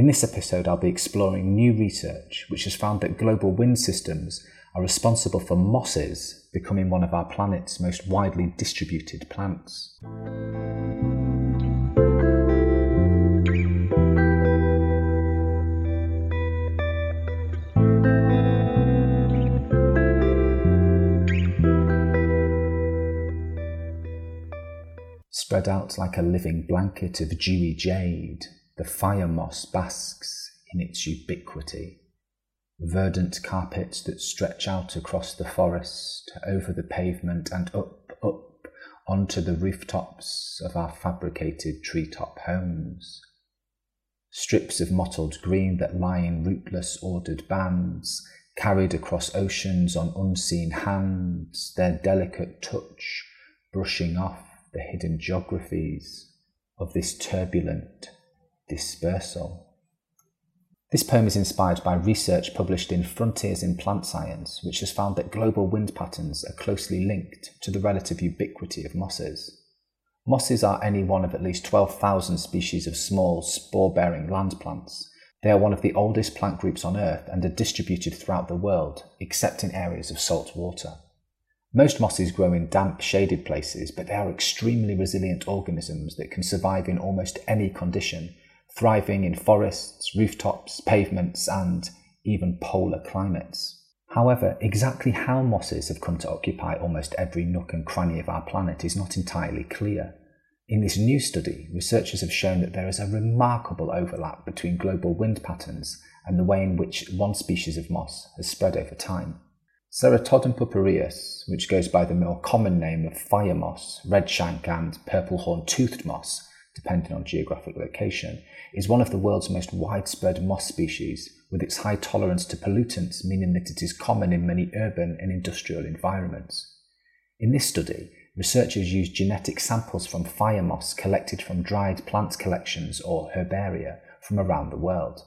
In this episode, I'll be exploring new research which has found that global wind systems are responsible for mosses becoming one of our planet's most widely distributed plants. Spread out like a living blanket of dewy jade, the fire moss basks in its ubiquity. Verdant carpets that stretch out across the forest, over the pavement, and up, up onto the rooftops of our fabricated treetop homes. Strips of mottled green that lie in rootless ordered bands, carried across oceans on unseen hands, their delicate touch brushing off the hidden geographies of this turbulent dispersal. This poem is inspired by research published in Frontiers in Plant Science, which has found that global wind patterns are closely linked to the relative ubiquity of mosses. Mosses are any one of at least 12,000 species of small, spore bearing land plants. They are one of the oldest plant groups on Earth and are distributed throughout the world, except in areas of salt water. Most mosses grow in damp, shaded places, but they are extremely resilient organisms that can survive in almost any condition thriving in forests, rooftops, pavements, and even polar climates. However, exactly how mosses have come to occupy almost every nook and cranny of our planet is not entirely clear. In this new study, researchers have shown that there is a remarkable overlap between global wind patterns and the way in which one species of moss has spread over time. Ceratodon purpureus, which goes by the more common name of fire moss, redshank, and purple horn toothed moss, depending on geographic location, is one of the world's most widespread moss species, with its high tolerance to pollutants meaning that it is common in many urban and industrial environments. In this study, researchers used genetic samples from fire moss collected from dried plant collections or herbaria from around the world.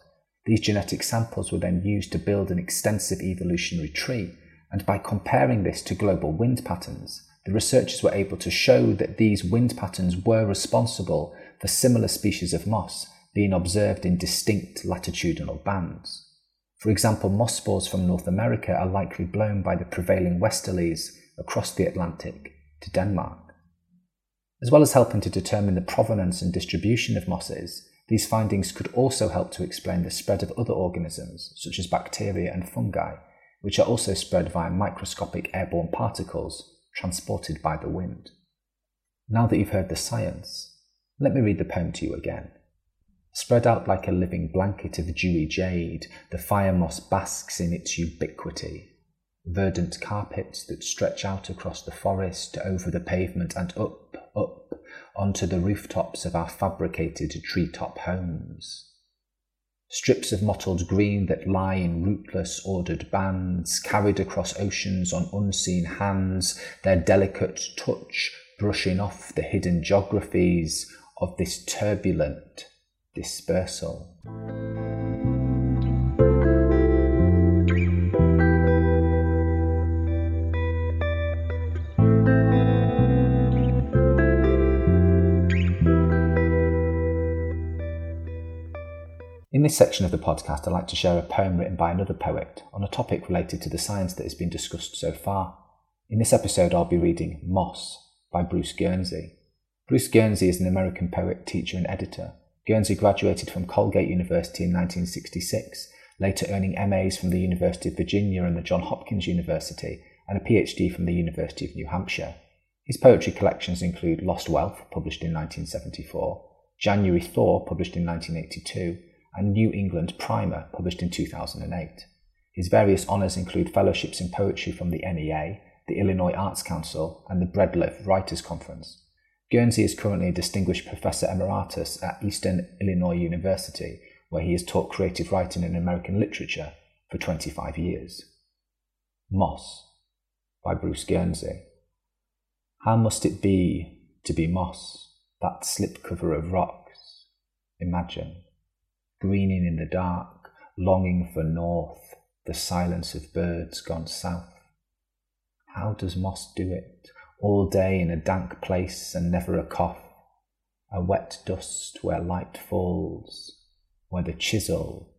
These genetic samples were then used to build an extensive evolutionary tree, and by comparing this to global wind patterns, the researchers were able to show that these wind patterns were responsible for similar species of moss being observed in distinct latitudinal bands. For example, moss spores from North America are likely blown by the prevailing westerlies across the Atlantic to Denmark. As well as helping to determine the provenance and distribution of mosses, these findings could also help to explain the spread of other organisms, such as bacteria and fungi, which are also spread via microscopic airborne particles transported by the wind. Now that you've heard the science, let me read the poem to you again. Spread out like a living blanket of dewy jade, the fire moss basks in its ubiquity. Verdant carpets that stretch out across the forest, over the pavement, and up, up, onto the rooftops of our fabricated treetop homes. Strips of mottled green that lie in rootless ordered bands, carried across oceans on unseen hands, their delicate touch brushing off the hidden geographies of this turbulent, dispersal. In this section of the podcast, I'd like to share a poem written by another poet on a topic related to the science that has been discussed so far. In this episode, I'll be reading Moss by Bruce Guernsey. Bruce Guernsey is an American poet, teacher, and editor Guernsey graduated from Colgate University in 1966, later earning MAs from the University of Virginia and the Johns Hopkins University, and a PhD from the University of New Hampshire. His poetry collections include Lost Wealth, published in 1974, January Thaw, published in 1982, and New England Primer, published in 2008. His various honours include fellowships in poetry from the NEA, the Illinois Arts Council, and the Breadloaf Writers Conference. Guernsey is currently a Distinguished Professor Emeritus at Eastern Illinois University, where he has taught creative writing and American literature for 25 years. Moss by Bruce Guernsey. How must it be to be moss, that slipcover of rocks? Imagine, greening in the dark, longing for north, the silence of birds gone south. How does moss do it? All day in a dank place and never a cough, a wet dust where light falls, where the chisel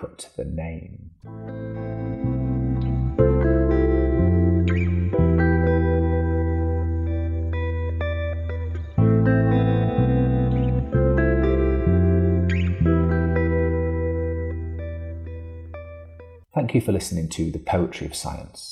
cut the name. Thank you for listening to The Poetry of Science.